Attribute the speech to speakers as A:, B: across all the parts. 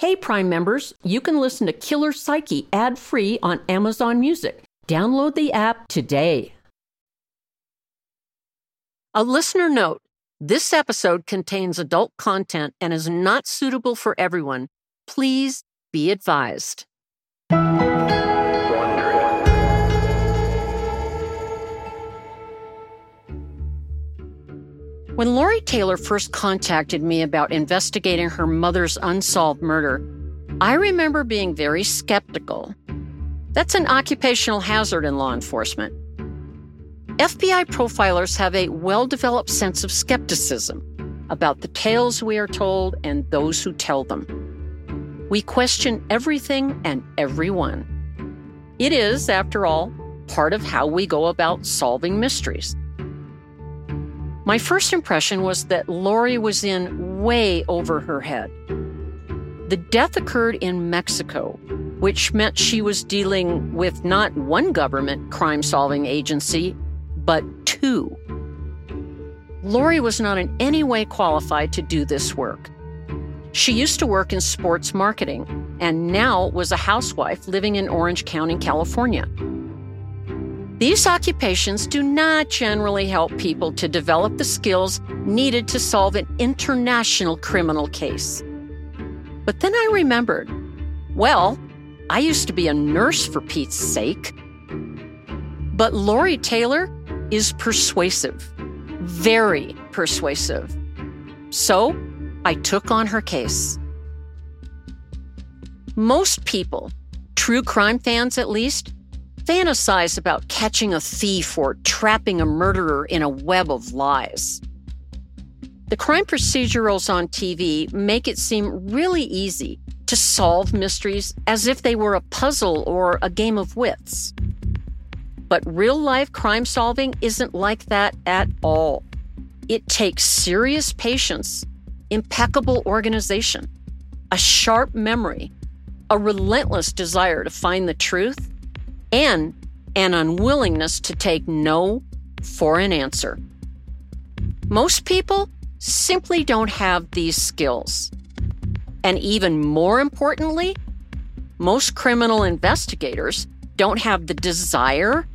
A: Hey, Prime members, you can listen to Killer Psyche ad free on Amazon Music. Download the app today. A listener note this episode contains adult content and is not suitable for everyone. Please be advised. When Lauri Taylor first contacted me about investigating her mother's unsolved murder, I remember being very skeptical. That's an occupational hazard in law enforcement. FBI profilers have a well developed sense of skepticism about the tales we are told and those who tell them. We question everything and everyone. It is, after all, part of how we go about solving mysteries. My first impression was that Lauri was in way over her head. The death occurred in Mexico, which meant she was dealing with not one government crime solving agency, but two. Lauri was not in any way qualified to do this work. She used to work in sports marketing and now was a housewife living in Orange County, California. These occupations do not generally help people to develop the skills needed to solve an international criminal case. But then I remembered well, I used to be a nurse for Pete's sake. But Lauri Taylor is persuasive, very persuasive. So I took on her case. Most people, true crime fans at least, fantasize about catching a thief or trapping a murderer in a web of lies. The crime procedurals on TV make it seem really easy to solve mysteries as if they were a puzzle or a game of wits. But real life crime solving isn't like that at all. It takes serious patience, impeccable organization, a sharp memory, a relentless desire to find the truth, and an unwillingness to take no for an answer. Most people simply don't have these skills. And even more importantly, most criminal investigators don't have the desire,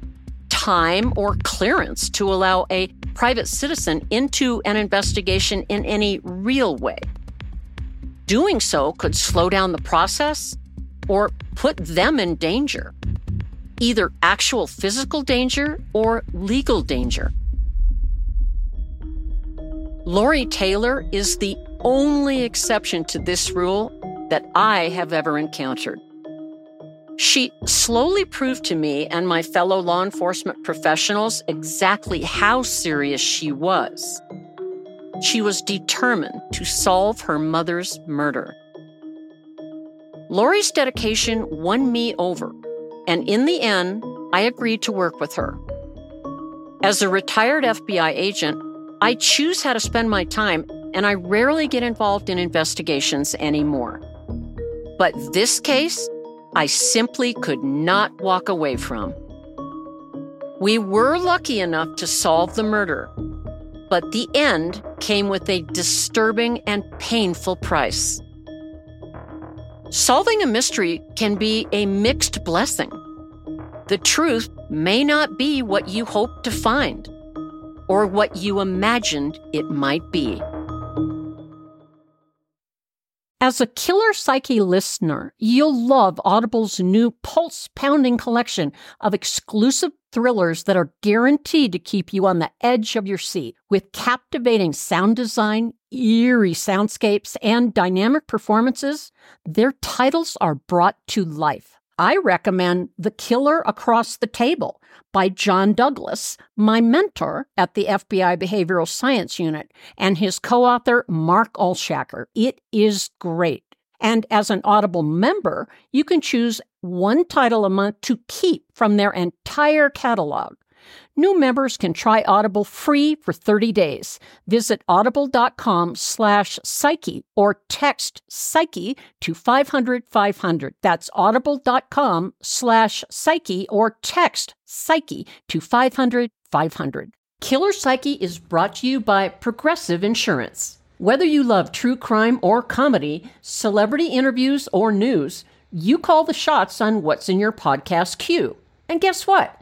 A: time, or clearance to allow a private citizen into an investigation in any real way. Doing so could slow down the process or put them in danger either actual physical danger or legal danger. Lauri Taylor is the only exception to this rule that I have ever encountered. She slowly proved to me and my fellow law enforcement professionals exactly how serious she was. She was determined to solve her mother's murder. Lauri's dedication won me over and in the end, I agreed to work with her. As a retired FBI agent, I choose how to spend my time, and I rarely get involved in investigations anymore. But this case, I simply could not walk away from. We were lucky enough to solve the murder, but the end came with a disturbing and painful price. Solving a mystery can be a mixed blessing. The truth may not be what you hoped to find or what you imagined it might be. As a Killer Psyche listener, you'll love Audible's new pulse pounding collection of exclusive thrillers that are guaranteed to keep you on the edge of your seat. With captivating sound design, eerie soundscapes, and dynamic performances, their titles are brought to life. I recommend The Killer Across the Table by John Douglas, my mentor at the FBI Behavioral Science Unit, and his co author, Mark Olshaker. It is great. And as an Audible member, you can choose one title a month to keep from their entire catalog. New members can try Audible free for 30 days. Visit audible.com slash psyche or text psyche to 500 500. That's audible.com slash psyche or text psyche to 500 500. Killer Psyche is brought to you by Progressive Insurance. Whether you love true crime or comedy, celebrity interviews or news, you call the shots on what's in your podcast queue. And guess what?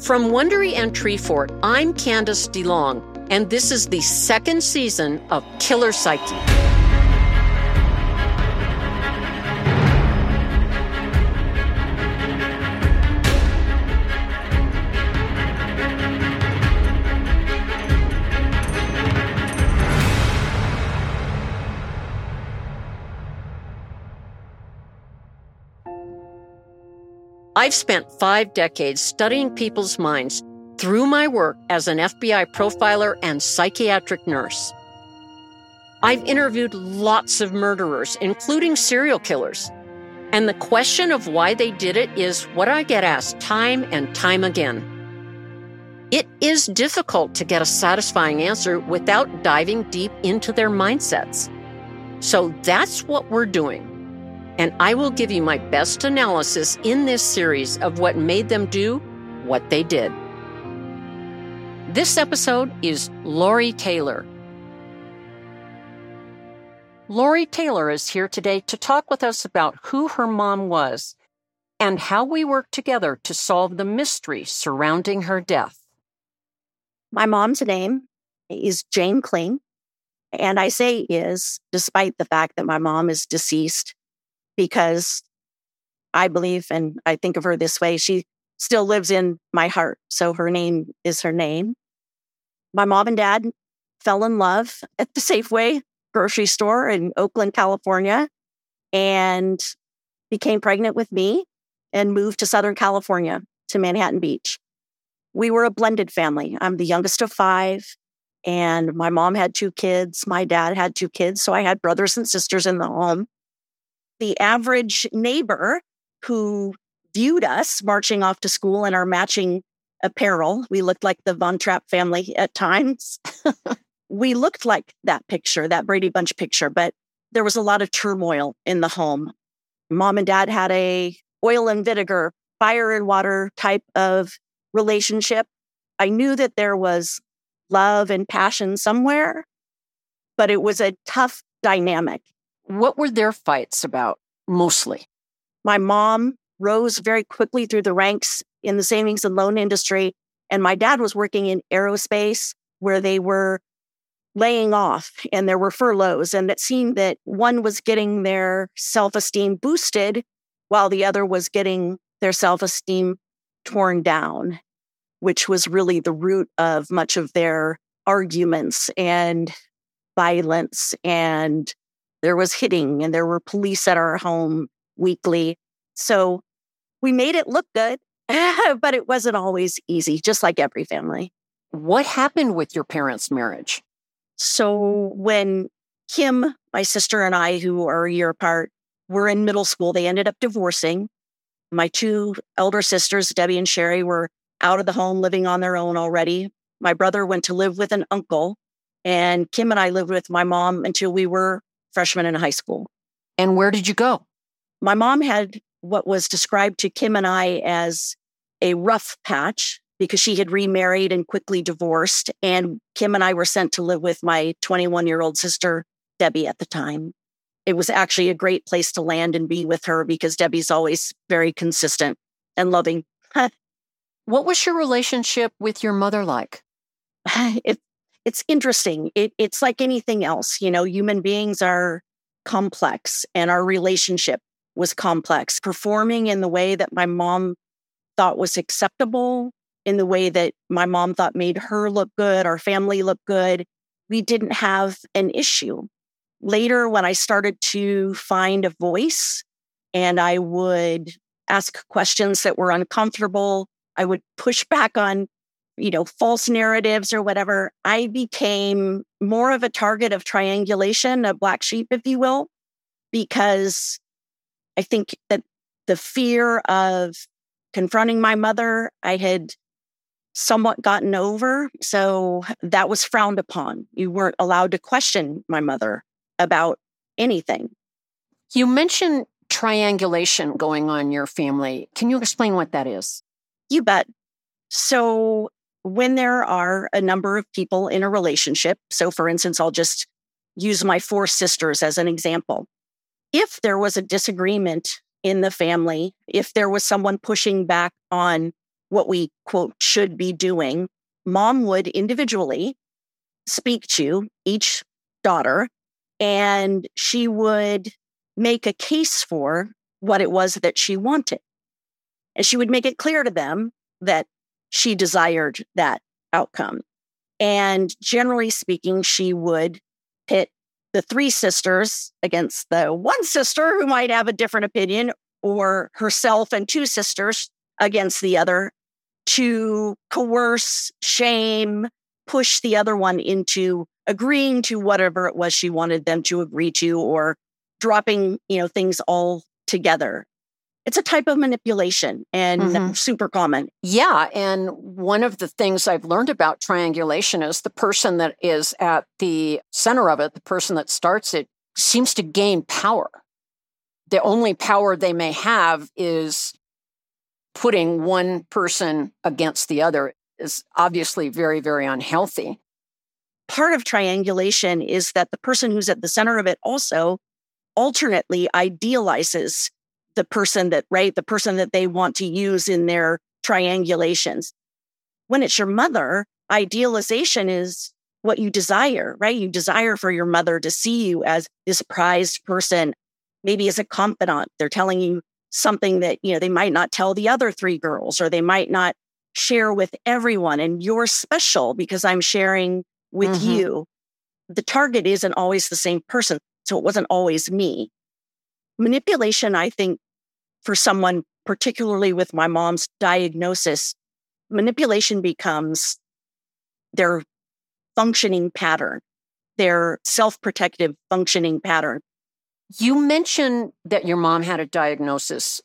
A: From Wondery and Treefort, I'm Candice DeLong, and this is the second season of Killer Psyche. I've spent five decades studying people's minds through my work as an FBI profiler and psychiatric nurse. I've interviewed lots of murderers, including serial killers. And the question of why they did it is what I get asked time and time again. It is difficult to get a satisfying answer without diving deep into their mindsets. So that's what we're doing and I will give you my best analysis in this series of what made them do what they did. This episode is Lauri Taylor. Lauri Taylor is here today to talk with us about who her mom was and how we worked together to solve the mystery surrounding her death.
B: My mom's name is Jane Kling. And I say is, despite the fact that my mom is deceased because I believe and I think of her this way. She still lives in my heart. So her name is her name. My mom and dad fell in love at the Safeway grocery store in Oakland, California, and became pregnant with me and moved to Southern California to Manhattan Beach. We were a blended family. I'm the youngest of five, and my mom had two kids. My dad had two kids. So I had brothers and sisters in the home the average neighbor who viewed us marching off to school in our matching apparel. We looked like the Von Trapp family at times. we looked like that picture, that Brady Bunch picture, but there was a lot of turmoil in the home. Mom and dad had a oil and vinegar, fire and water type of relationship. I knew that there was love and passion somewhere, but it was a tough dynamic.
A: What were their fights about mostly?
B: My mom rose very quickly through the ranks in the savings and loan industry. And my dad was working in aerospace where they were laying off and there were furloughs. And it seemed that one was getting their self esteem boosted while the other was getting their self esteem torn down, which was really the root of much of their arguments and violence and there was hitting and there were police at our home weekly. So we made it look good, but it wasn't always easy, just like every family.
A: What happened with your parents' marriage?
B: So when Kim, my sister, and I, who are a year apart, were in middle school, they ended up divorcing. My two elder sisters, Debbie and Sherry, were out of the home living on their own already. My brother went to live with an uncle, and Kim and I lived with my mom until we were freshman in high school.
A: And where did you go?
B: My mom had what was described to Kim and I as a rough patch because she had remarried and quickly divorced. And Kim and I were sent to live with my 21 year old sister, Debbie, at the time. It was actually a great place to land and be with her because Debbie's always very consistent and loving.
A: what was your relationship with your mother like?
B: It, it's interesting. It, it's like anything else. You know, human beings are complex and our relationship was complex, performing in the way that my mom thought was acceptable, in the way that my mom thought made her look good, our family look good. We didn't have an issue. Later, when I started to find a voice and I would ask questions that were uncomfortable, I would push back on you know, false narratives or whatever, I became more of a target of triangulation, a black sheep, if you will, because I think that the fear of confronting my mother, I had somewhat gotten over. So that was frowned upon. You weren't allowed to question my mother about anything.
A: You mentioned triangulation going on in your family. Can you explain what that is?
B: You bet. So when there are a number of people in a relationship, so for instance, I'll just use my four sisters as an example. If there was a disagreement in the family, if there was someone pushing back on what we quote should be doing, mom would individually speak to each daughter and she would make a case for what it was that she wanted. And she would make it clear to them that she desired that outcome. And generally speaking, she would pit the three sisters against the one sister who might have a different opinion, or herself and two sisters against the other to coerce, shame, push the other one into agreeing to whatever it was she wanted them to agree to or dropping, you know, things all together. It's a type of manipulation and mm-hmm. super common.
A: Yeah. And one of the things I've learned about triangulation is the person that is at the center of it, the person that starts it, seems to gain power. The only power they may have is putting one person against the other is obviously very, very unhealthy.
B: Part of triangulation is that the person who's at the center of it also alternately idealizes the person that, right, the person that they want to use in their triangulations. When it's your mother, idealization is what you desire, right? You desire for your mother to see you as this prized person, maybe as a confidant. They're telling you something that, you know, they might not tell the other three girls or they might not share with everyone. And you're special because I'm sharing with mm-hmm. you. The target isn't always the same person. So it wasn't always me. Manipulation, I think, for someone, particularly with my mom's diagnosis, manipulation becomes their functioning pattern, their self protective functioning pattern.
A: You mentioned that your mom had a diagnosis.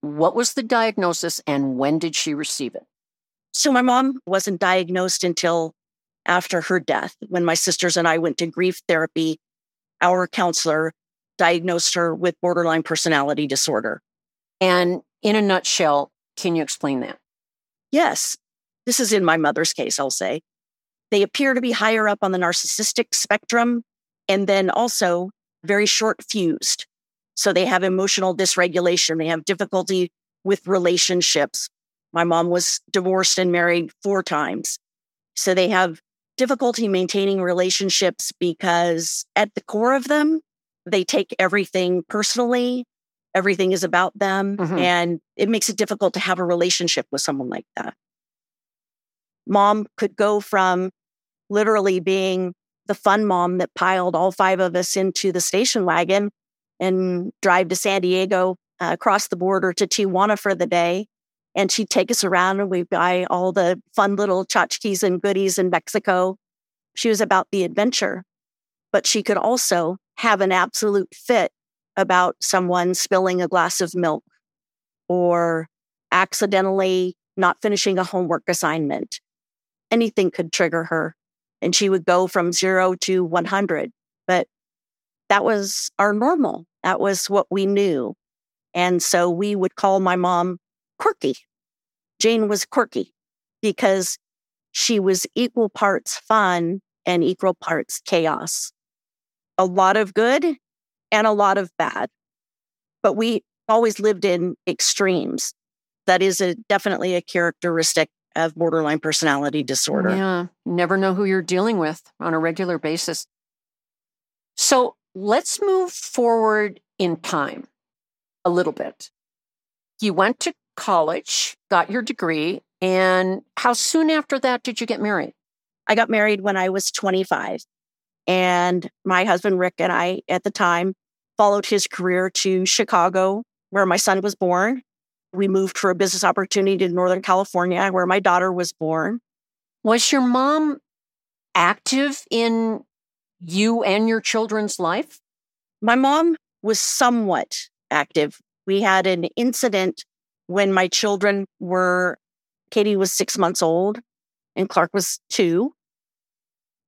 A: What was the diagnosis and when did she receive it?
B: So, my mom wasn't diagnosed until after her death. When my sisters and I went to grief therapy, our counselor diagnosed her with borderline personality disorder.
A: And in a nutshell, can you explain that?
B: Yes. This is in my mother's case, I'll say. They appear to be higher up on the narcissistic spectrum and then also very short fused. So they have emotional dysregulation. They have difficulty with relationships. My mom was divorced and married four times. So they have difficulty maintaining relationships because at the core of them, they take everything personally. Everything is about them. Mm-hmm. And it makes it difficult to have a relationship with someone like that. Mom could go from literally being the fun mom that piled all five of us into the station wagon and drive to San Diego, uh, across the border to Tijuana for the day. And she'd take us around and we'd buy all the fun little tchotchkes and goodies in Mexico. She was about the adventure, but she could also have an absolute fit about someone spilling a glass of milk or accidentally not finishing a homework assignment. Anything could trigger her and she would go from zero to 100. But that was our normal. That was what we knew. And so we would call my mom quirky. Jane was quirky because she was equal parts fun and equal parts chaos. A lot of good and a lot of bad. But we always lived in extremes. That is a, definitely a characteristic of borderline personality disorder.
A: Yeah, never know who you're dealing with on a regular basis. So let's move forward in time a little bit. You went to college, got your degree, and how soon after that did you get married?
B: I got married when I was 25. And my husband, Rick, and I at the time followed his career to Chicago, where my son was born we moved for a business opportunity to Northern California, where my daughter was born.
A: Was your mom active in you and your children's life?
B: My mom was somewhat active. We had an incident when my children were, Katie was six months old and Clark was two.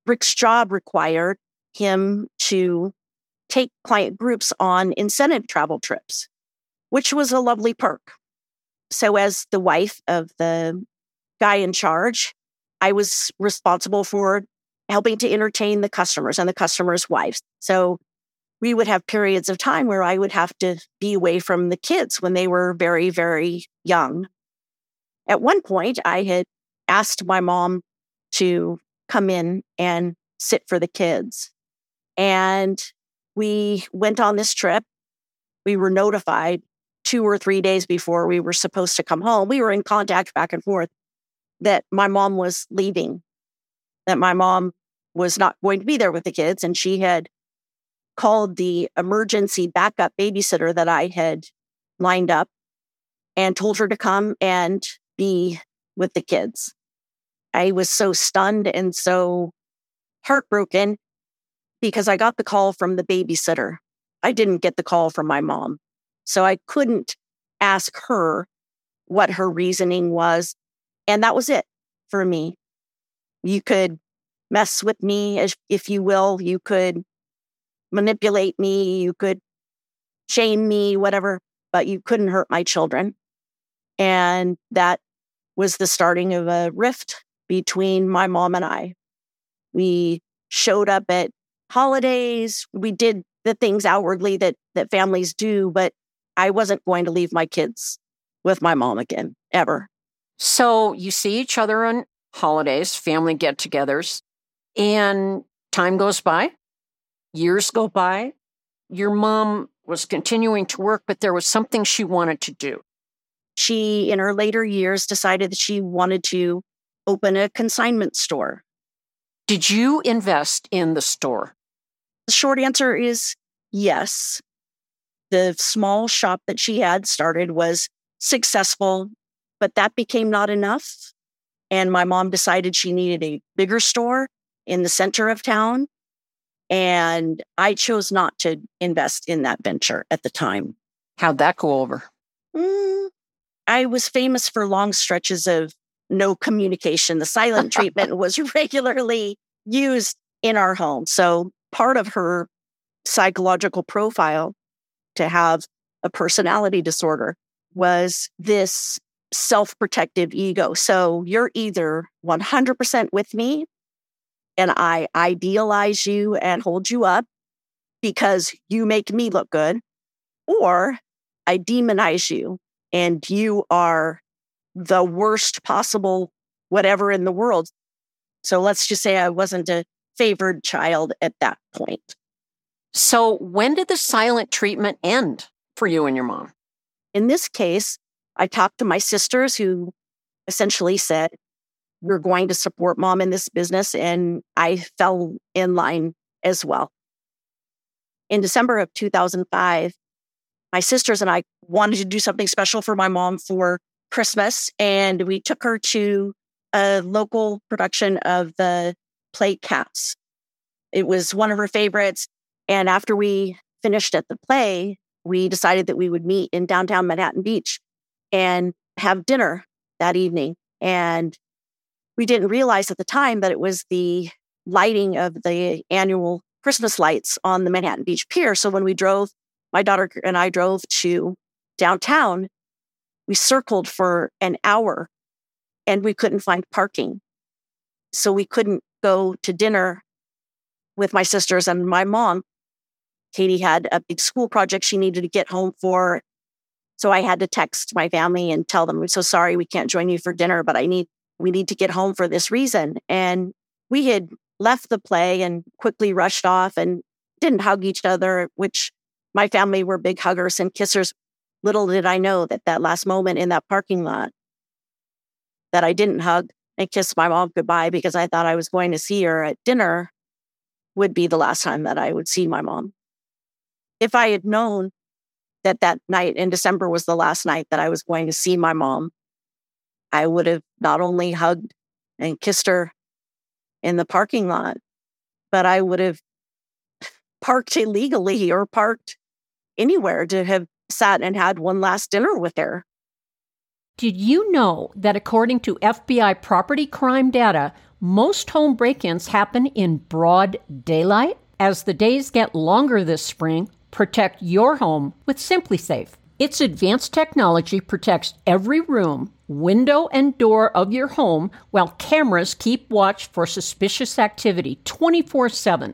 B: Rick's job required him to take client groups on incentive travel trips, which was a lovely perk. So, as the wife of the guy in charge, I was responsible for helping to entertain the customers and the customers' wives. So, we would have periods of time where I would have to be away from the kids when they were very, very young. At one point, I had asked my mom to come in and sit for the kids. And we went on this trip. We were notified two or three days before we were supposed to come home. We were in contact back and forth that my mom was leaving, that my mom was not going to be there with the kids. And she had called the emergency backup babysitter that I had lined up and told her to come and be with the kids. I was so stunned and so heartbroken because I got the call from the babysitter. I didn't get the call from my mom. So I couldn't ask her what her reasoning was. And that was it for me. You could mess with me, if, if you will. You could manipulate me. You could shame me, whatever, but you couldn't hurt my children. And that was the starting of a rift between my mom and I. We showed up at holidays. We did the things outwardly that that families do, but I wasn't going to leave my kids with my mom again ever.
A: So you see each other on holidays, family get-togethers, and time goes by, years go by. Your mom was continuing to work, but there was something she wanted to do.
B: She, in her later years, decided that she wanted to open a consignment store.
A: Did you invest in the store?
B: The short answer is yes. The small shop that she had started was successful, but that became not enough. And my mom decided she needed a bigger store in the center of town. And I chose not to invest in that venture at the time.
A: How'd that go over?
B: Mm, I was famous for long stretches of no communication. The silent treatment was regularly used in our home. So part of her psychological profile to have a personality disorder was this self protective ego. So you're either 100% with me and I idealize you and hold you up because you make me look good, or I demonize you and you are the worst possible whatever in the world. So let's just say I wasn't a favored child at that point.
A: So when did the silent treatment end for you and your mom?
B: In this case, I talked to my sisters who essentially said, We're going to support mom in this business. And I fell in line as well. In December of 2005, my sisters and I wanted to do something special for my mom for Christmas, and we took her to a local production of the play Cats. It was one of her favorites. And after we finished at the play, we decided that we would meet in downtown Manhattan Beach and have dinner that evening. And we didn't realize at the time that it was the lighting of the annual Christmas lights on the Manhattan Beach Pier. So when we drove, my daughter and I drove to downtown, we circled for an hour and we couldn't find parking. So we couldn't go to dinner with my sisters and my mom. Katie had a big school project she needed to get home for. So I had to text my family and tell them, I'm so sorry we can't join you for dinner, but I need, we need to get home for this reason. And we had left the play and quickly rushed off and didn't hug each other, which my family were big huggers and kissers. Little did I know that that last moment in that parking lot that I didn't hug and kiss my mom goodbye because I thought I was going to see her at dinner would be the last time that I would see my mom. If I had known that that night in December was the last night that I was going to see my mom, I would have not only hugged and kissed her in the parking lot. But I would have parked illegally or parked anywhere to have sat and had one last dinner with her.
A: Did you know that according to FBI property crime data, most home break ins happen in broad daylight? As the days get longer this spring, protect your home with SimpliSafe. Its advanced technology protects every room, window, and door of your home while cameras keep watch for suspicious activity 24 7,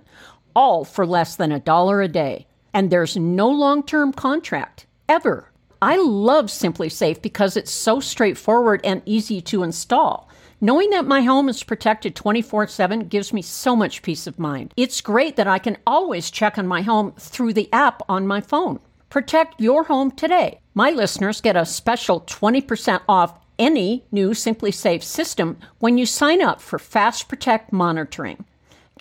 A: all for less than a dollar a day. And there's no long term contract, ever. I love SimpliSafe because it's so straightforward and easy to install. Knowing that my home is protected 24 7 gives me so much peace of mind. It's great that I can always check on my home through the app on my phone. Protect your home today. My listeners get a special 20% off any new SimpliSafe system when you sign up for Fast Protect monitoring.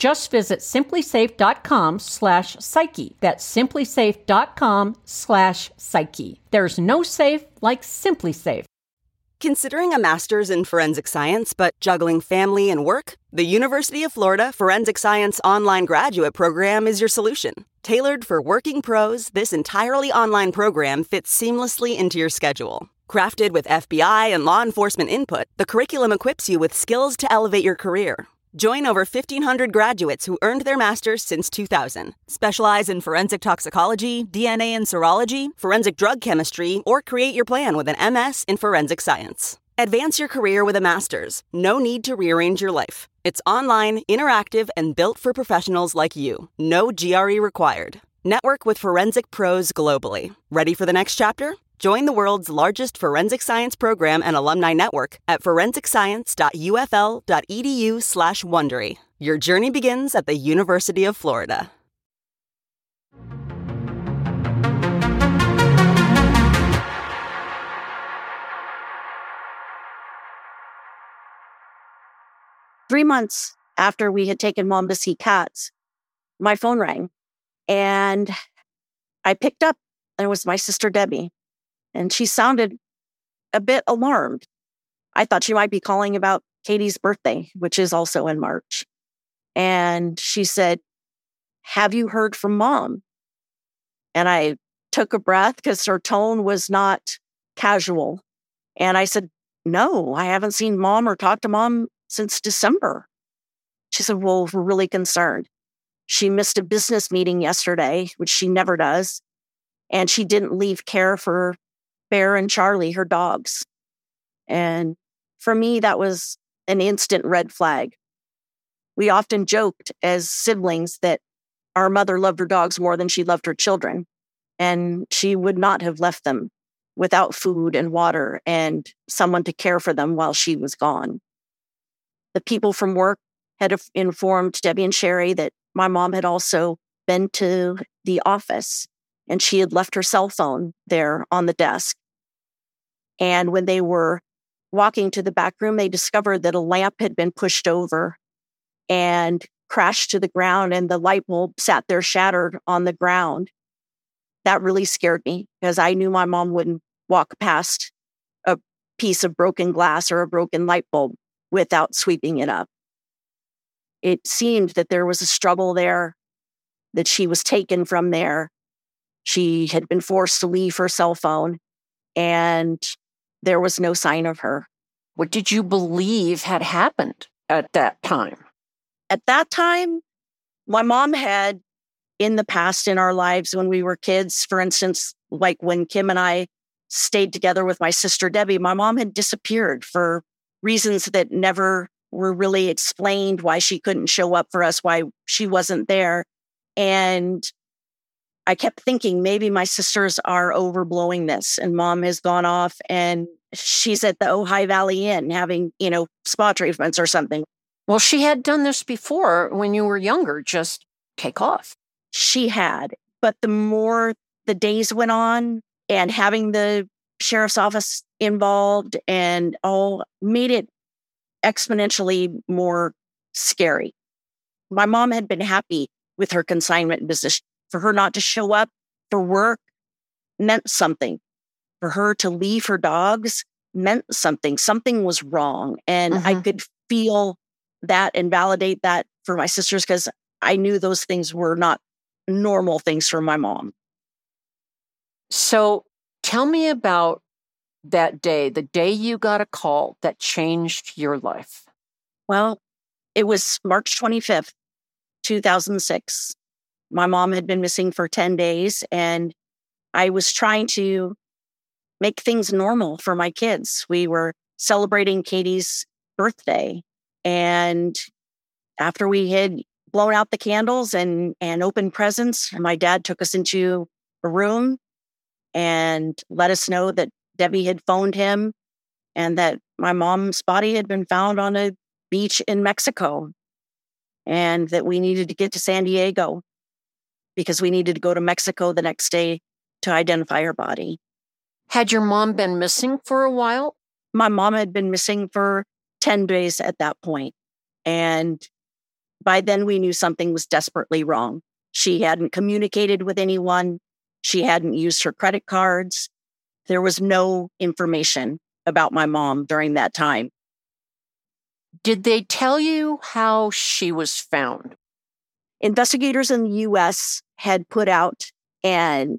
A: Just visit simplisafe.com slash psyche. That's simplisafe.com slash psyche. There's no safe like SimpliSafe.
C: Considering a master's in forensic science but juggling family and work? The University of Florida Forensic Science Online Graduate Program is your solution. Tailored for working pros, this entirely online program fits seamlessly into your schedule. Crafted with FBI and law enforcement input, the curriculum equips you with skills to elevate your career. Join over 1,500 graduates who earned their master's since 2000. Specialize in forensic toxicology, DNA and serology, forensic drug chemistry, or create your plan with an MS in forensic science. Advance your career with a master's. No need to rearrange your life. It's online, interactive, and built for professionals like you. No GRE required. Network with forensic pros globally. Ready for the next chapter? Join the world's largest forensic science program and alumni network at forensicscience.ufl.edu slash Wondery. Your journey begins at the University of Florida.
B: Three months after we had taken mom to see cats, my phone rang and I picked up and it was my sister Debbie and she sounded a bit alarmed. I thought she might be calling about Katie's birthday, which is also in March. And she said, Have you heard from mom? And I took a breath because her tone was not casual. And I said, No, I haven't seen mom or talked to mom since December. She said, Well, we're really concerned. She missed a business meeting yesterday, which she never does. And she didn't leave care for Bear and Charlie, her dogs. And for me, that was an instant red flag. We often joked as siblings that our mother loved her dogs more than she loved her children. And she would not have left them without food and water and someone to care for them while she was gone. The people from work had informed Debbie and Sherry that my mom had also been to the office and she had left her cell phone there on the desk. And when they were walking to the back room, they discovered that a lamp had been pushed over and crashed to the ground, and the light bulb sat there shattered on the ground. That really scared me because I knew my mom wouldn't walk past a piece of broken glass or a broken light bulb without sweeping it up. It seemed that there was a struggle there, that she was taken from there. She had been forced to leave her cell phone, and there was no sign of her.
A: What did you believe had happened at that time?
B: At that time, my mom had in the past in our lives when we were kids, for instance, like when Kim and I stayed together with my sister Debbie, my mom had disappeared for reasons that never were really explained why she couldn't show up for us, why she wasn't there. And I kept thinking maybe my sisters are overblowing this and mom has gone off and she's at the Ojai Valley Inn having, you know, spa treatments or something.
A: Well, she had done this before when you were younger, just take off.
B: She had. But the more the days went on and having the sheriff's office involved and all made it exponentially more scary. My mom had been happy with her consignment position for her not to show up for work meant something. For her to leave her dogs meant something. Something was wrong. And mm-hmm. I could feel that and validate that for my sisters because I knew those things were not normal things for my mom.
A: So tell me about that day, the day you got a call that changed your life.
B: Well, it was March 25th, 2006. My mom had been missing for 10 days, and I was trying to make things normal for my kids. We were celebrating Katie's birthday. And after we had blown out the candles and, and opened presents, my dad took us into a room and let us know that Debbie had phoned him and that my mom's body had been found on a beach in Mexico and that we needed to get to San Diego because we needed to go to Mexico the next day to identify her body.
A: Had your mom been missing for a while?
B: My mom had been missing for 10 days at that point, And by then, we knew something was desperately wrong. She hadn't communicated with anyone. She hadn't used her credit cards. There was no information about my mom during that time.
A: Did they tell you how she was found?
B: Investigators in the US had put out an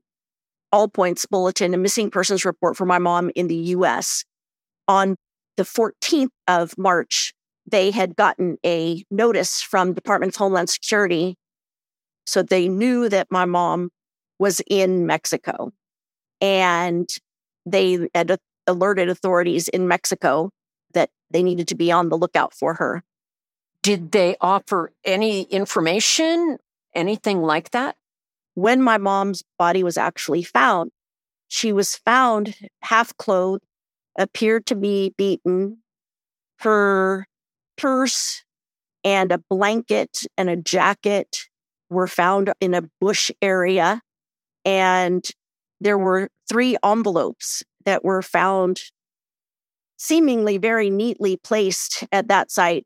B: all points bulletin, a missing persons report for my mom in the US. On the 14th of March, they had gotten a notice from Department of Homeland Security. So they knew that my mom was in Mexico. And they had alerted authorities in Mexico that they needed to be on the lookout for her.
A: Did they offer any information, anything like that?
B: When my mom's body was actually found, she was found half clothed, appeared to be beaten. Her purse and a blanket and a jacket were found in a bush area. And there were three envelopes that were found seemingly very neatly placed at that site.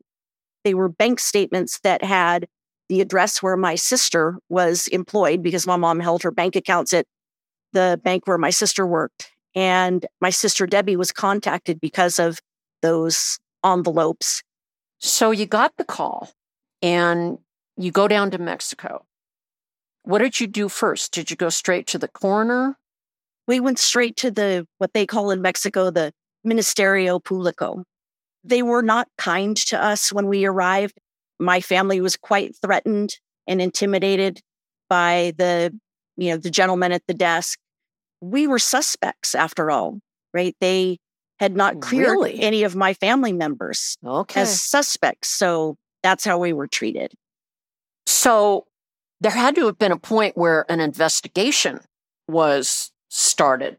B: They were bank statements that had the address where my sister was employed because my mom held her bank accounts at the bank where my sister worked. And my sister Debbie was contacted because of those envelopes.
A: So you got the call and you go down to Mexico. What did you do first? Did you go straight to the coroner?
B: We went straight to the what they call in Mexico the Ministerio Público. They were not kind to us when we arrived. My family was quite threatened and intimidated by the, you know, the gentleman at the desk. We were suspects after all, right? They had not cleared
A: really?
B: any of my family members
A: okay.
B: as suspects. So that's how we were treated.
A: So there had to have been a point where an investigation was started.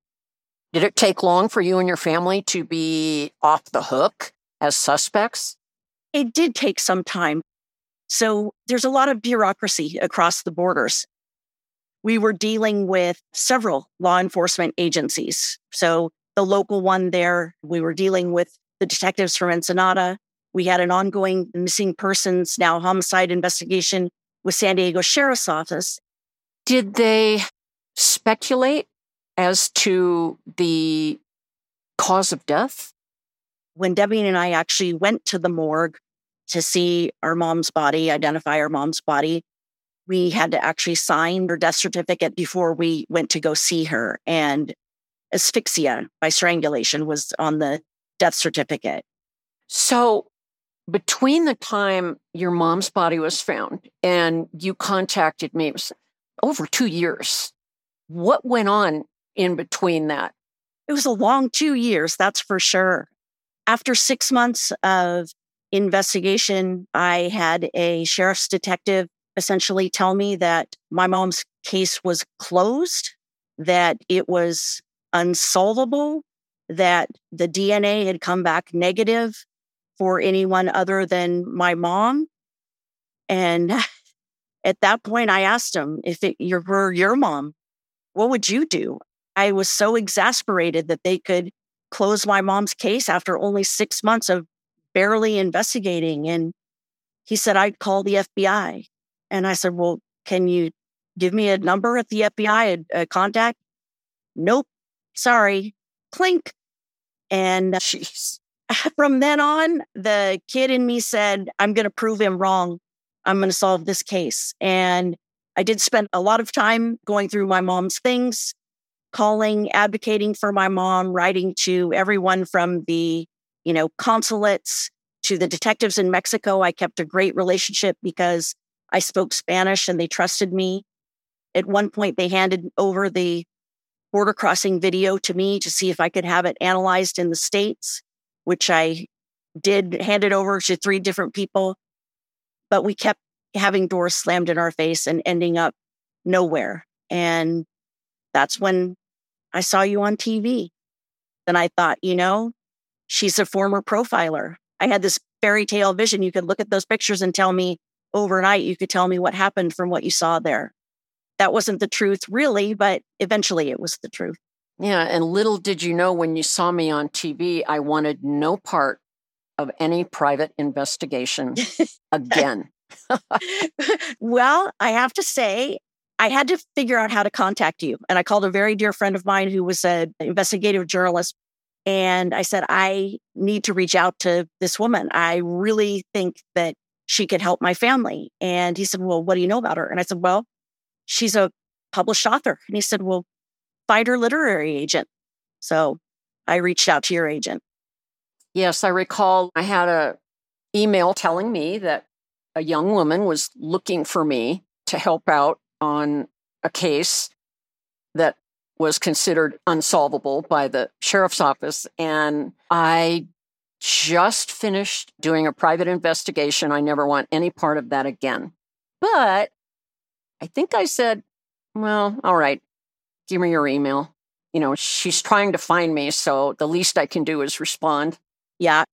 A: Did it take long for you and your family to be off the hook as suspects?
B: It did take some time. So there's a lot of bureaucracy across the borders. We were dealing with several law enforcement agencies. So the local one there, we were dealing with the detectives from Ensenada. We had an ongoing missing persons, now homicide investigation with San Diego Sheriff's Office.
A: Did they speculate as to the cause of death?
B: When Debbie and I actually went to the morgue to see our mom's body, identify our mom's body, we had to actually sign her death certificate before we went to go see her. And asphyxia by strangulation was on the death certificate.
A: So, between the time your mom's body was found and you contacted me, it was over two years. What went on in between that?
B: It was a long two years, that's for sure. After six months of investigation, I had a sheriff's detective essentially tell me that my mom's case was closed, that it was unsolvable, that the DNA had come back negative for anyone other than my mom. And at that point, I asked him if it were your mom, what would you do? I was so exasperated that they could close my mom's case after only six months of barely investigating. And he said, I'd call the FBI. And I said, Well, can you give me a number at the FBI, a, a contact? Nope. Sorry. Clink. And uh,
A: Jeez.
B: from then on, the kid in me said, I'm going to prove him wrong. I'm going to solve this case. And I did spend a lot of time going through my mom's things, calling, advocating for my mom, writing to everyone from the, you know, consulates to the detectives in Mexico. I kept a great relationship because I spoke Spanish and they trusted me. At one point, they handed over the border crossing video to me to see if I could have it analyzed in the States, which I did hand it over to three different people. But we kept having doors slammed in our face and ending up nowhere. And that's when I saw you on TV. Then I thought, you know, she's a former profiler. I had this fairy tale vision. You could look at those pictures and tell me overnight, you could tell me what happened from what you saw there. That wasn't the truth, really, but eventually it was the truth.
A: Yeah. And little did you know when you saw me on TV, I wanted no part of any private investigation again.
B: well, I have to say, I had to figure out how to contact you. And I called a very dear friend of mine who was an investigative journalist. And I said, I need to reach out to this woman. I really think that she could help my family. And he said, Well, what do you know about her? And I said, Well, she's a published author. And he said, Well, find her literary agent. So I reached out to your agent.
A: Yes, I recall I had a email telling me that a young woman was looking for me to help out on a case that was considered unsolvable by the sheriff's office. And I just finished doing a private investigation. I never want any part of that again. But I think I said, well, all right, give me your email. You know, she's trying to find me. So the least I can do is respond.
B: Yeah.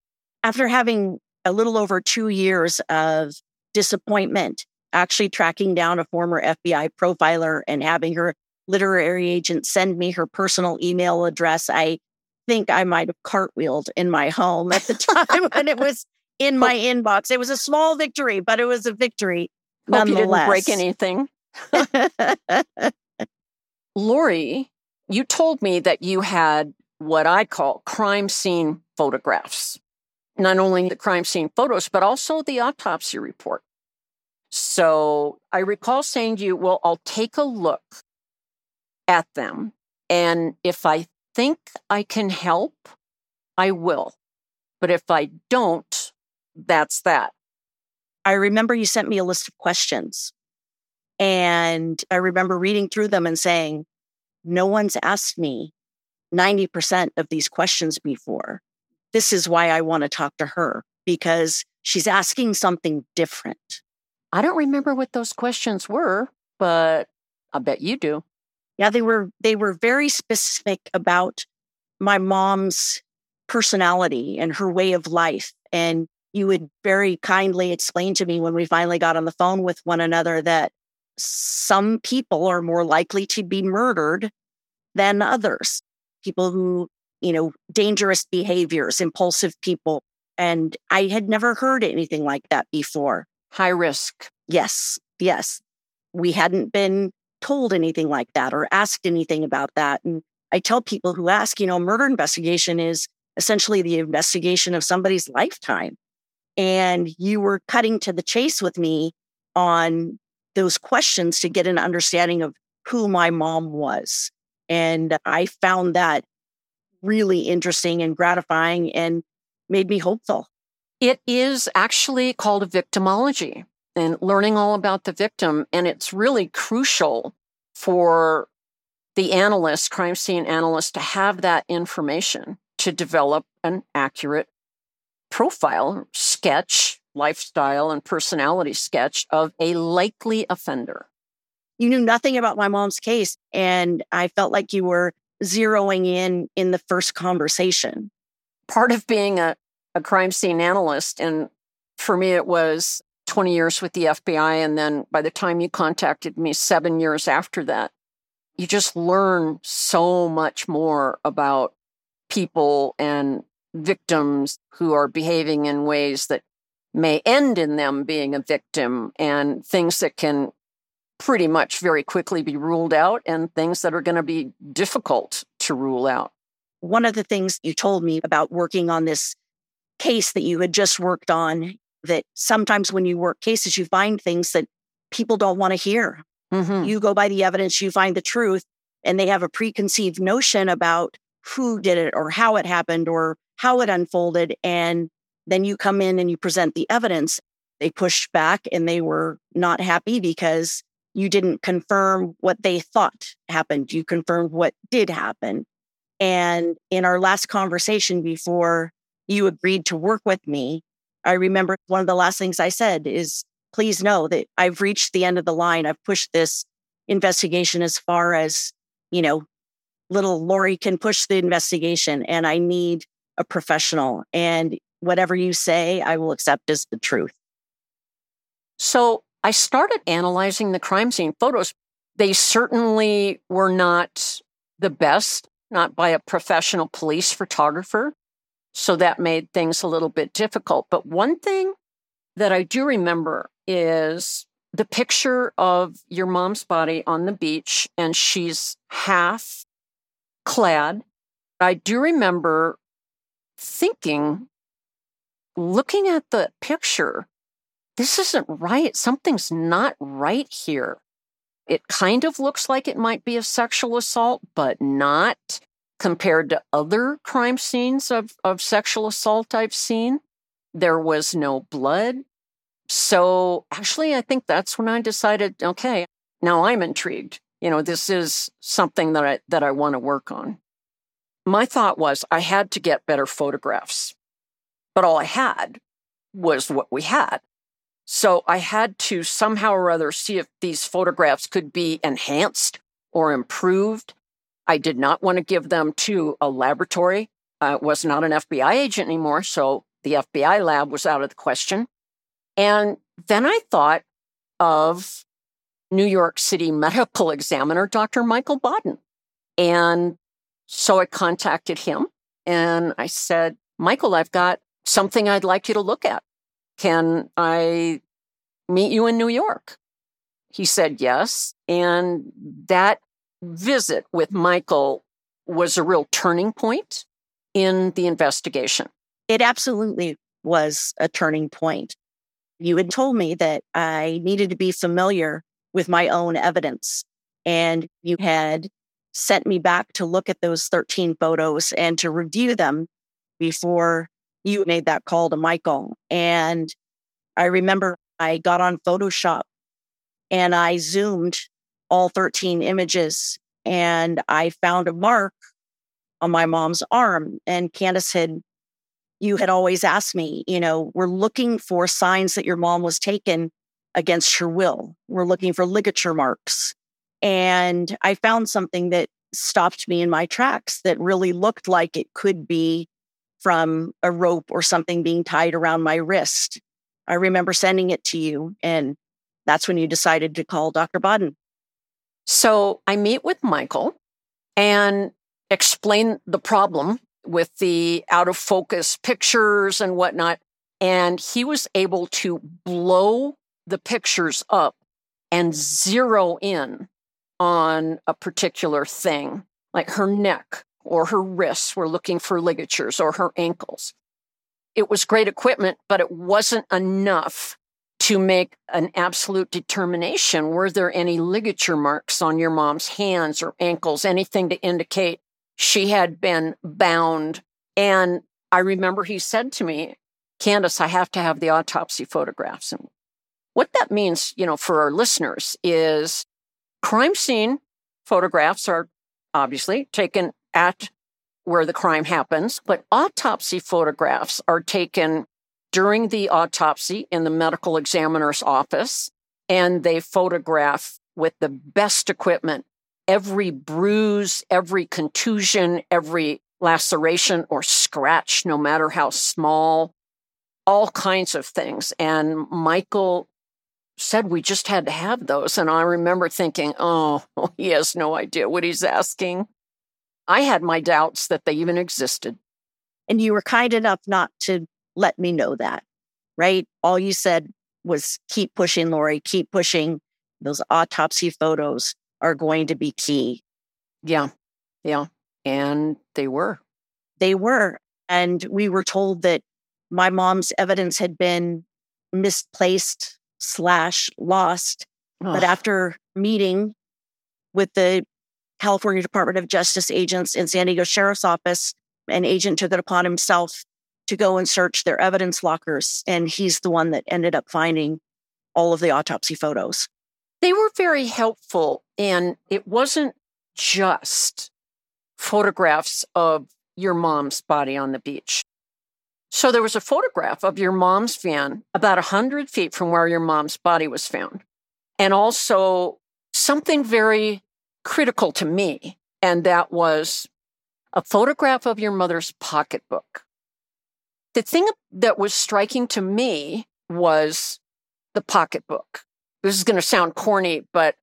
B: After having a little over two years of disappointment actually tracking down a former FBI profiler and having her literary agent send me her personal email address. I think I might have cartwheeled in my home at the time when it was in my inbox. It was a small victory, but it was a victory.
A: Hope you didn't break anything. Lauri, you told me that you had what I call crime scene photographs not only the crime scene photos, but also the autopsy report. So I recall saying to you, well, I'll take a look at them. And if I think I can help, I will. But if I don't, that's that.
B: I remember you sent me a list of questions. And I remember reading through them and saying, no one's asked me 90% of these questions before this is why I want to talk to her because she's asking something different.
A: I don't remember what those questions were, but I bet you do.
B: Yeah, they were they were very specific about my mom's personality and her way of life and you would very kindly explain to me when we finally got on the phone with one another that some people are more likely to be murdered than others. People who you know, dangerous behaviors, impulsive people. And I had never heard anything like that before.
A: High risk.
B: Yes. Yes. We hadn't been told anything like that or asked anything about that. And I tell people who ask, you know, murder investigation is essentially the investigation of somebody's lifetime. And you were cutting to the chase with me on those questions to get an understanding of who my mom was. And I found that really interesting and gratifying and made me hopeful.
A: It is actually called a victimology and learning all about the victim. And it's really crucial for the analyst, crime scene analyst, to have that information to develop an accurate profile, sketch, lifestyle, and personality sketch of a likely offender.
B: You knew nothing about my mom's case, and I felt like you were zeroing in in the first conversation.
A: Part of being a, a crime scene analyst, and for me, it was 20 years with the FBI. And then by the time you contacted me, seven years after that, you just learn so much more about people and victims who are behaving in ways that may end in them being a victim and things that can pretty much very quickly be ruled out and things that are going to be difficult to rule out.
B: One of the things you told me about working on this case that you had just worked on. That sometimes when you work cases, you find things that people don't want to hear. Mm-hmm. You go by the evidence, you find the truth, and they have a preconceived notion about who did it or how it happened or how it unfolded. And then you come in and you present the evidence. They pushed back and they were not happy because you didn't confirm what they thought happened. You confirmed what did happen. And in our last conversation before you agreed to work with me, I remember one of the last things I said is, please know that I've reached the end of the line. I've pushed this investigation as far as, you know, little Lauri can push the investigation and I need a professional. And whatever you say, I will accept as the truth.
A: So I started analyzing the crime scene photos. They certainly were not the best, not by a professional police photographer. So that made things a little bit difficult. But one thing that I do remember is the picture of your mom's body on the beach, and she's half clad. I do remember thinking, looking at the picture, this isn't right. Something's not right here. It kind of looks like it might be a sexual assault, but not compared to other crime scenes of, of sexual assault I've seen. There was no blood. So actually, I think that's when I decided, okay, now I'm intrigued. You know, this is something that I that I want to work on. My thought was I had to get better photographs. But all I had was what we had. So I had to somehow or other see if these photographs could be enhanced or improved. I did not want to give them to a laboratory. Uh, I was not an FBI agent anymore, so the FBI lab was out of the question. And then I thought of New York City medical examiner, Dr. Michael Baden. And so I contacted him and I said, Michael, I've got something I'd like you to look at. Can I meet you in New York? He said yes. And that visit with Michael was a real turning point in the investigation.
B: It absolutely was a turning point. You had told me that I needed to be familiar with my own evidence, and you had sent me back to look at those 13 photos and to review them before you made that call to Michael. And I remember I got on Photoshop and I zoomed all 13 images and I found a mark on my mom's arm. And Candice had, you had always asked me, you know, we're looking for signs that your mom was taken against her will. We're looking for ligature marks. And I found something that stopped me in my tracks that really looked like it could be from a rope or something being tied around my wrist. I remember sending it to you, and that's when you decided to call Dr. Baden.
A: So I meet with Michael and explain the problem with the out of focus pictures and whatnot. And he was able to blow the pictures up and zero in on a particular thing, like her neck or her wrists were looking for ligatures or her ankles. It was great equipment, but it wasn't enough to make an absolute determination. Were there any ligature marks on your mom's hands or ankles, anything to indicate she had been bound? And I remember he said to me, Candice, I have to have the autopsy photographs. And what that means, you know, for our listeners is crime scene photographs are obviously taken at where the crime happens, but autopsy photographs are taken during the autopsy in the medical examiner's office, and they photograph with the best equipment every bruise, every contusion, every laceration or scratch, no matter how small, all kinds of things. And Michael said we just had to have those. And I remember thinking, oh, he has no idea what he's asking. I had my doubts that they even existed.
B: And you were kind enough not to let me know that, right? All you said was keep pushing, Lauri, keep pushing. Those autopsy photos are going to be key.
A: Yeah. Yeah. And they were.
B: They were. And we were told that my mom's evidence had been misplaced slash lost. But after meeting with the California Department of Justice agents in San Diego Sheriff's Office, an agent took it upon himself to go and search their evidence lockers. And he's the one that ended up finding all of the autopsy photos.
A: They were very helpful. And it wasn't just photographs of your mom's body on the beach. So there was a photograph of your mom's van about 100 feet from where your mom's body was found. And also something very critical to me, and that was a photograph of your mother's pocketbook. The thing that was striking to me was the pocketbook. This is going to sound corny, but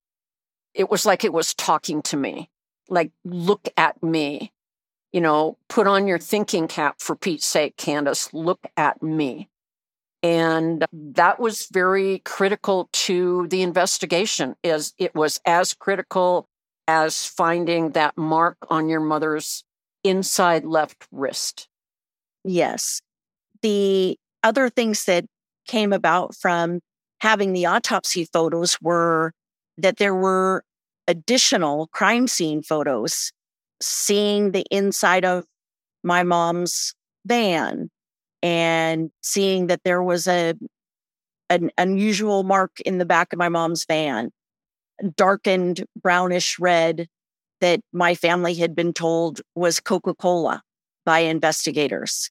A: it was like it was talking to me. Like, look at me. You know, put on your thinking cap for Pete's sake, Candice. Look at me. And that was very critical to the investigation as it was as critical as finding that mark on your mother's inside left wrist.
B: Yes. The other things that came about from having the autopsy photos were that there were additional crime scene photos seeing the inside of my mom's van and seeing that there was a an unusual mark in the back of my mom's van darkened brownish red that my family had been told was coca-cola by investigators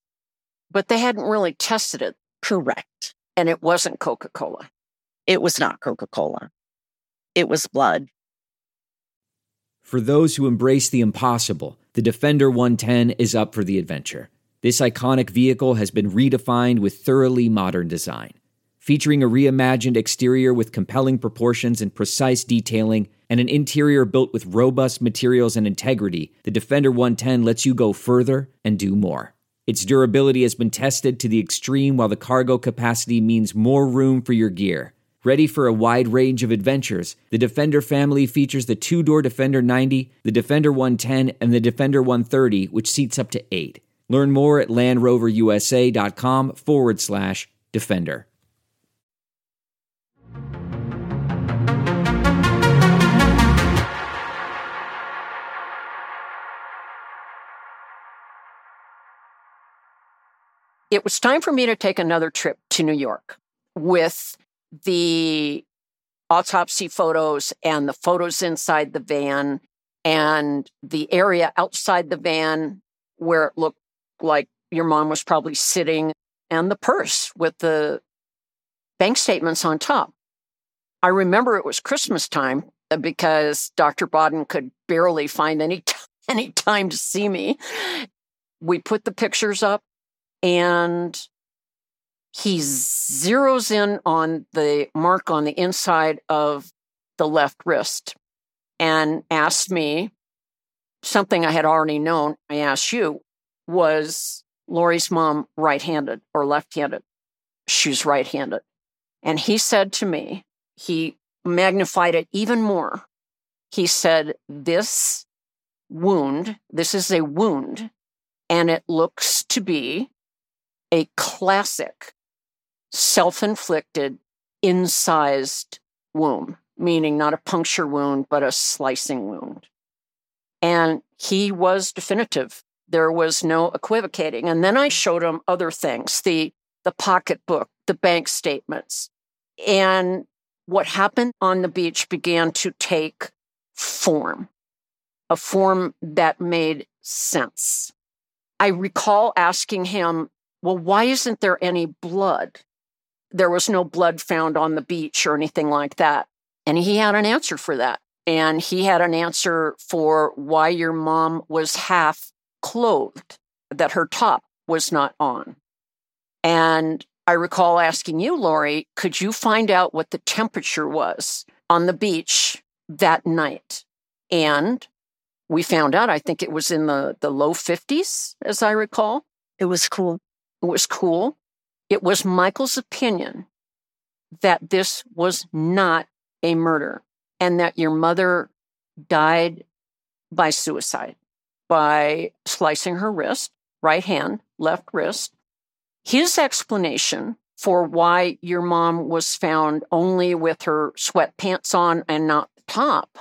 A: but they hadn't really tested it
B: correct
A: and it wasn't coca-cola
B: it was not coca-cola it was blood
D: for those who embrace the impossible, the Defender 110 is up for the adventure. This iconic vehicle has been redefined with thoroughly modern design. Featuring a reimagined exterior with compelling proportions and precise detailing, and an interior built with robust materials and integrity, the Defender 110 lets you go further and do more. Its durability has been tested to the extreme, while the cargo capacity means more room for your gear. Ready for a wide range of adventures, the Defender family features the two door Defender 90, the Defender 110, and the Defender 130, which seats up to eight. Learn more at LandRoverUSA.com forward slash Defender.
A: It was time for me to take another trip to New York with the autopsy photos and the photos inside the van and the area outside the van where it looked like your mom was probably sitting and the purse with the bank statements on top. I remember it was Christmas time because Dr. Baden could barely find any, t- any time to see me. We put the pictures up and he zeroes in on the mark on the inside of the left wrist and asked me something I had already known. I asked you, was Lauri's mom right handed or left handed? She's right handed. And he said to me, he magnified it even more. He said, This wound, this is a wound, and it looks to be a classic self inflicted, incised wound, meaning not a puncture wound, but a slicing wound. And he was definitive. There was no equivocating. And then I showed him other things the, the pocketbook, the bank statements. And what happened on the beach began to take form, a form that made sense. I recall asking him, Well, why isn't there any blood? there was no blood found on the beach or anything like that. And he had an answer for that. And he had an answer for why your mom was half clothed, that her top was not on. And I recall asking you, Lauri, could you find out what the temperature was on the beach that night? And we found out, I think it was in the, the low 50s, as I recall.
B: It was cool.
A: It was cool. It was Michael's opinion that this was not a murder and that your mother died by suicide, by slicing her wrist, right hand, left wrist, his explanation for why your mom was found only with her sweatpants on and not the top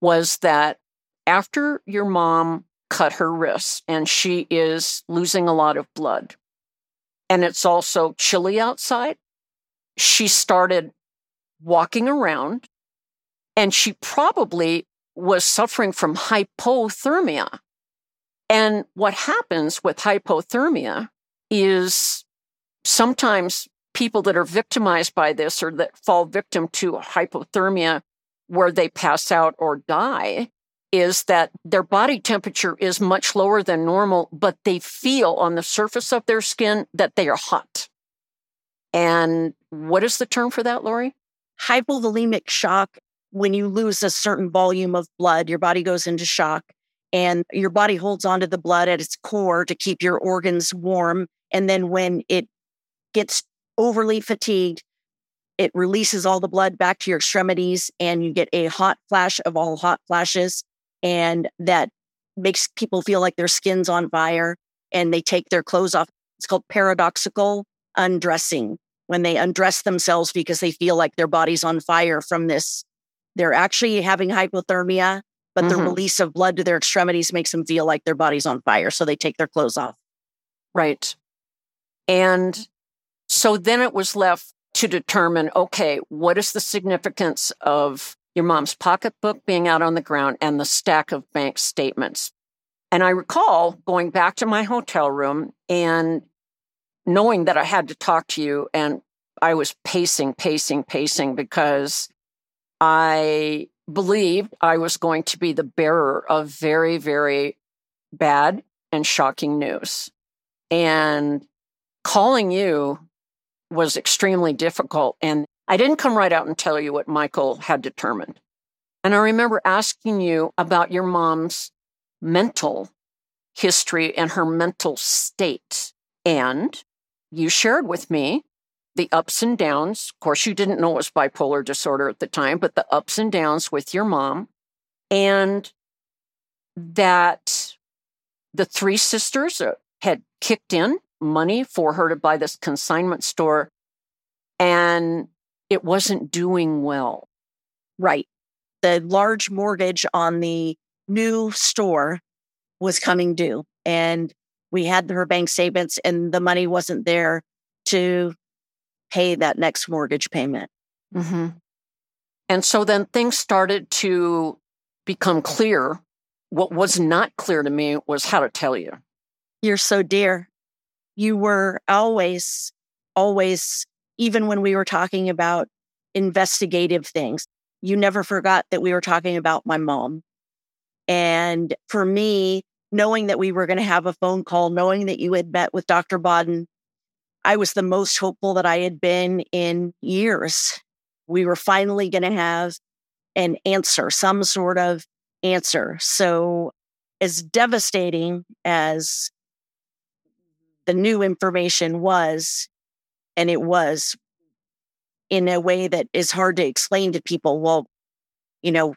A: was that after your mom cut her wrists and she is losing a lot of blood, and it's also chilly outside, she started walking around and she probably was suffering from hypothermia. And what happens with hypothermia is sometimes people that are victimized by this or that fall victim to hypothermia where they pass out or die is that their body temperature is much lower than normal, but they feel on the surface of their skin that they are hot. And what is the term for that, Lauri?
B: Hypovolemic shock. When you lose a certain volume of blood, your body goes into shock and your body holds onto the blood at its core to keep your organs warm. And then when it gets overly fatigued, it releases all the blood back to your extremities and you get a hot flash of all hot flashes. And that makes people feel like their skin's on fire and they take their clothes off. It's called paradoxical undressing when they undress themselves because they feel like their body's on fire from this. They're actually having hypothermia, but mm-hmm. the release of blood to their extremities makes them feel like their body's on fire. So they take their clothes off.
A: Right. And so then it was left to determine okay, what is the significance of your mom's pocketbook being out on the ground and the stack of bank statements? And I recall going back to my hotel room and knowing that I had to talk to you, and I was pacing, pacing, pacing because I believed I was going to be the bearer of very, very bad and shocking news. And calling you was extremely difficult. And I didn't come right out and tell you what Michael had determined. And I remember asking you about your mom's mental history and her mental state. And you shared with me the ups and downs. Of course, you didn't know it was bipolar disorder at the time, but the ups and downs with your mom. And that the three sisters uh, had kicked in money for her to buy this consignment store and it wasn't doing well.
B: Right. The large mortgage on the new store was coming due and we had her bank statements and the money wasn't there to pay that next mortgage payment.
A: Mm-hmm. And so then things started to become clear. What was not clear to me was how to tell you.
B: You're so dear you were always, always, even when we were talking about investigative things, you never forgot that we were talking about my mom. And for me, knowing that we were going to have a phone call, knowing that you had met with Dr. Baden, I was the most hopeful that I had been in years. We were finally going to have an answer, some sort of answer. So, as devastating as the new information was, and it was in a way that is hard to explain to people. Well, you know,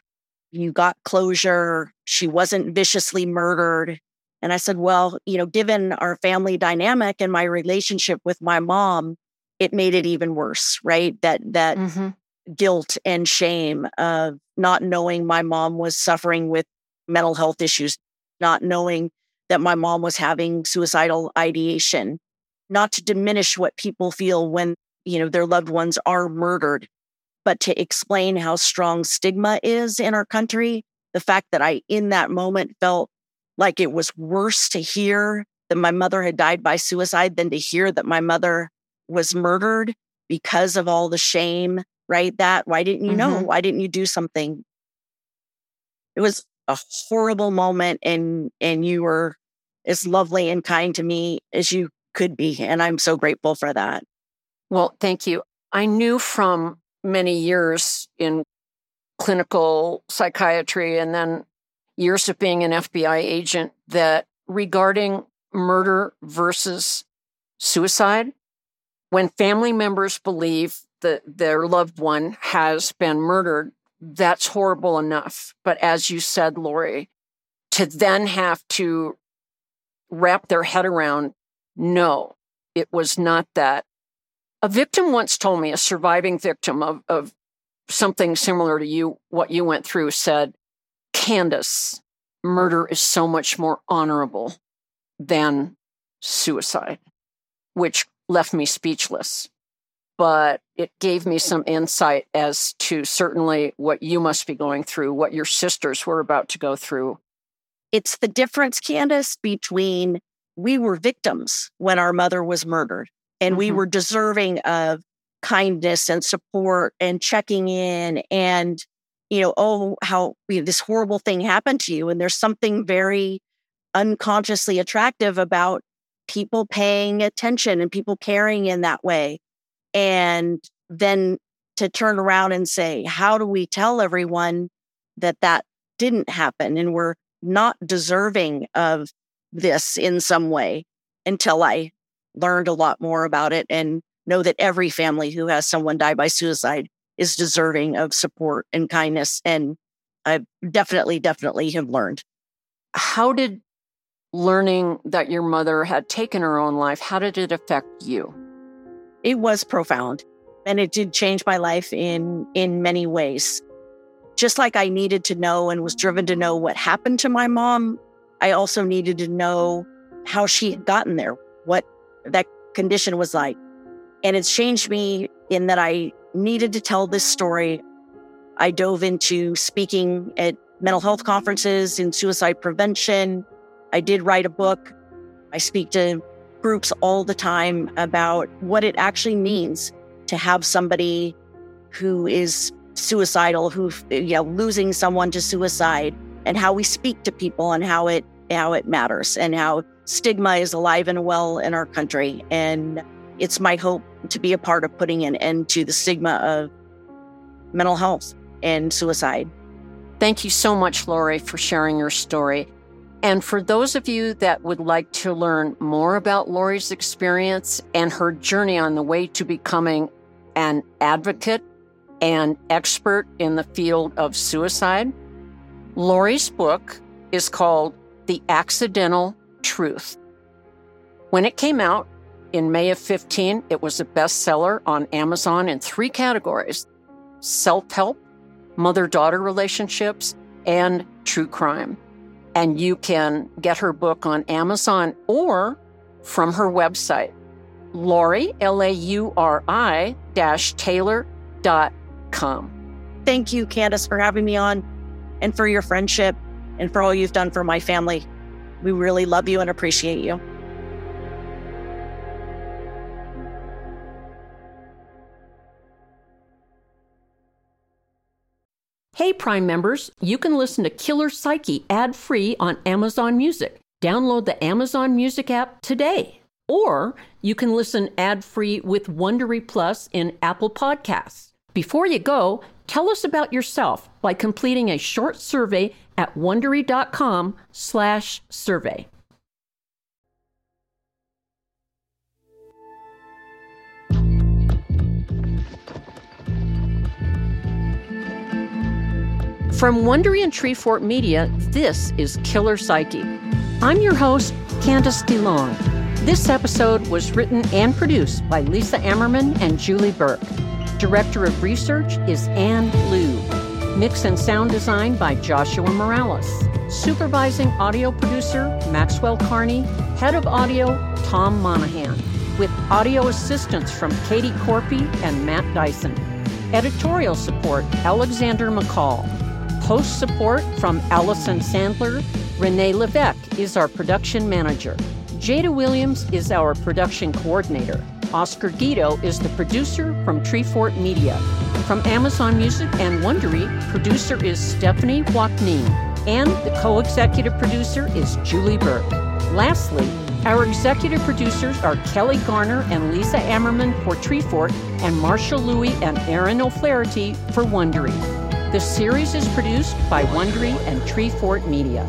B: you got closure. She wasn't viciously murdered. And I said, well, you know, given our family dynamic and my relationship with my mom, it made it even worse, right? That, that mm-hmm. guilt and shame of not knowing my mom was suffering with mental health issues, not knowing that my mom was having suicidal ideation, not to diminish what people feel when, you know, their loved ones are murdered, but to explain how strong stigma is in our country. The fact that I, in that moment, felt like it was worse to hear that my mother had died by suicide than to hear that my mother was murdered because of all the shame, right? That, why didn't you mm-hmm. know? Why didn't you do something? It was a horrible moment and and you were as lovely and kind to me as you could be. And I'm so grateful for that.
A: Well, thank you. I knew from many years in clinical psychiatry and then years of being an FBI agent that regarding murder versus suicide, when family members believe that their loved one has been murdered, that's horrible enough. But as you said, Lauri, to then have to wrap their head around no, it was not that. A victim once told me, a surviving victim of, of something similar to you, what you went through, said, Candice, murder is so much more honorable than suicide, which left me speechless. But it gave me some insight as to certainly what you must be going through, what your sisters were about to go through.
B: It's the difference, Candice, between we were victims when our mother was murdered and mm-hmm. we were deserving of kindness and support and checking in and you know oh how you know, this horrible thing happened to you and there's something very unconsciously attractive about people paying attention and people caring in that way and then to turn around and say how do we tell everyone that that didn't happen and we're not deserving of this in some way until I learned a lot more about it and know that every family who has someone die by suicide is deserving of support and kindness. And I definitely, definitely have learned.
A: How did learning that your mother had taken her own life, how did it affect you?
B: It was profound and it did change my life in in many ways. Just like I needed to know and was driven to know what happened to my mom, I also needed to know how she had gotten there, what that condition was like. And it's changed me in that I needed to tell this story. I dove into speaking at mental health conferences in suicide prevention. I did write a book. I speak to groups all the time about what it actually means to have somebody who is suicidal, who, you know, losing someone to suicide and how we speak to people and how it how it matters and how stigma is alive and well in our country. And it's my hope to be a part of putting an end to the stigma of mental health and suicide.
A: Thank you so much, Lauri, for sharing your story. And for those of you that would like to learn more about Lauri's experience and her journey on the way to becoming an advocate and expert in the field of suicide, Lauri's book is called the Accidental Truth. When it came out in May of 15, it was a bestseller on Amazon in three categories self help, mother daughter relationships, and true crime. And you can get her book on Amazon or from her website, Lauri, L A U R I dash Taylor dot com.
B: Thank you, Candice, for having me on and for your friendship and for all you've done for my family. We really love you and appreciate you.
A: Hey, Prime members, you can listen to Killer Psyche ad free on Amazon Music. Download the Amazon Music app today. Or you can listen ad free with Wondery Plus in Apple Podcasts. Before you go, tell us about yourself by completing a short survey at wondery.com slash survey. From Wondery and Treefort Media, this is Killer Psyche. I'm your host, Candice DeLong. This episode was written and produced by Lisa Ammerman and Julie Burke. Director of Research is Ann Liu. Mix and sound design by Joshua Morales. Supervising audio producer Maxwell Carney. Head of audio Tom Monahan. With audio assistance from Katie Corpy and Matt Dyson. Editorial support Alexander McCall. Post support from Allison Sandler. Renee Levesque is our production manager. Jada Williams is our production coordinator. Oscar Guido is the producer from Treefort Media. From Amazon Music and Wondery, producer is Stephanie Wakning, and the co-executive producer is Julie Burke. Lastly, our executive producers are Kelly Garner and Lisa Ammerman for Treefort, and Marshall Lewy and Aaron O'Flaherty for Wondery. The series is produced by Wondery and Treefort Media.